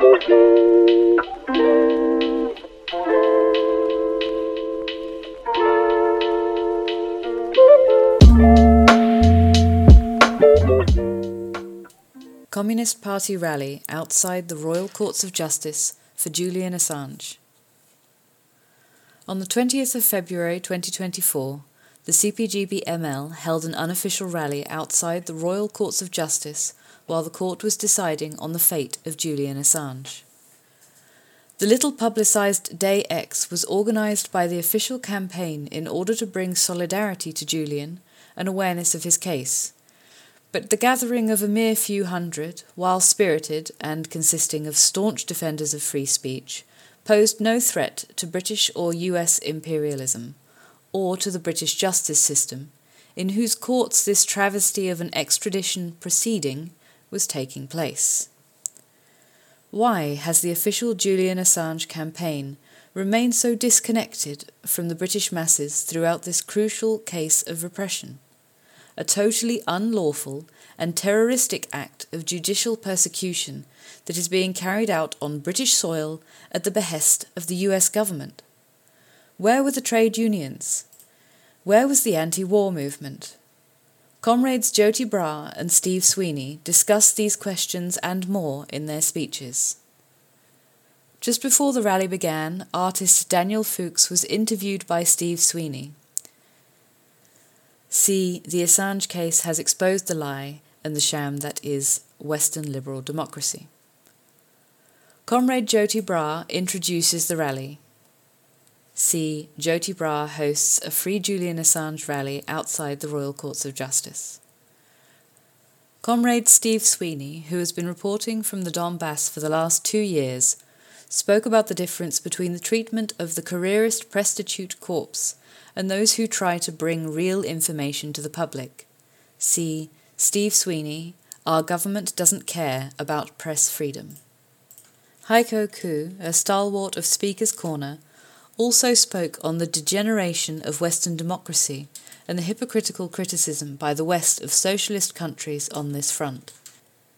Communist Party rally outside the Royal Courts of Justice for Julian Assange. On the 20th of February 2024, the CPGB ML held an unofficial rally outside the Royal Courts of Justice while the court was deciding on the fate of Julian Assange. The little publicised Day X was organised by the official campaign in order to bring solidarity to Julian and awareness of his case. But the gathering of a mere few hundred, while spirited and consisting of staunch defenders of free speech, posed no threat to British or US imperialism, or to the British justice system, in whose courts this travesty of an extradition proceeding was taking place. Why has the official Julian Assange campaign remained so disconnected from the British masses throughout this crucial case of repression? A totally unlawful and terroristic act of judicial persecution that is being carried out on British soil at the behest of the US government. Where were the trade unions? Where was the anti war movement? Comrades Joti Brar and Steve Sweeney discussed these questions and more in their speeches. Just before the rally began, artist Daniel Fuchs was interviewed by Steve Sweeney. See, the Assange case has exposed the lie and the sham that is Western liberal democracy. Comrade Joti Brar introduces the rally. See, Joti Brar hosts a Free Julian Assange rally outside the Royal Courts of Justice. Comrade Steve Sweeney, who has been reporting from the Donbass for the last two years, spoke about the difference between the treatment of the careerist prostitute corpse and those who try to bring real information to the public. See, Steve Sweeney, Our Government Doesn't Care About Press Freedom. Heiko Khoo, a stalwart of Speaker's Corner, also spoke on the degeneration of Western democracy and the hypocritical criticism by the West of socialist countries on this front.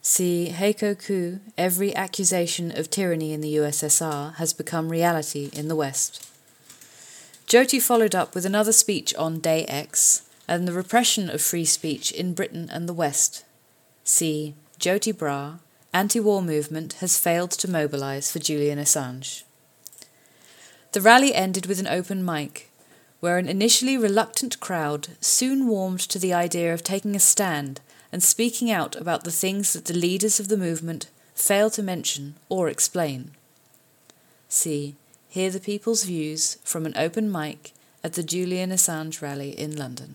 See Heiko Khoo, every accusation of tyranny in the USSR has become reality in the West. Joti followed up with another speech on Day X and the repression of free speech in Britain and the West. See Joti Brar, anti war movement has failed to mobilise for Julian Assange. The rally ended with an open mic, where an initially reluctant crowd soon warmed to the idea of taking a stand and speaking out about the things that the leaders of the movement fail to mention or explain. See, hear the people's views from an open mic at the Julian Assange rally in London.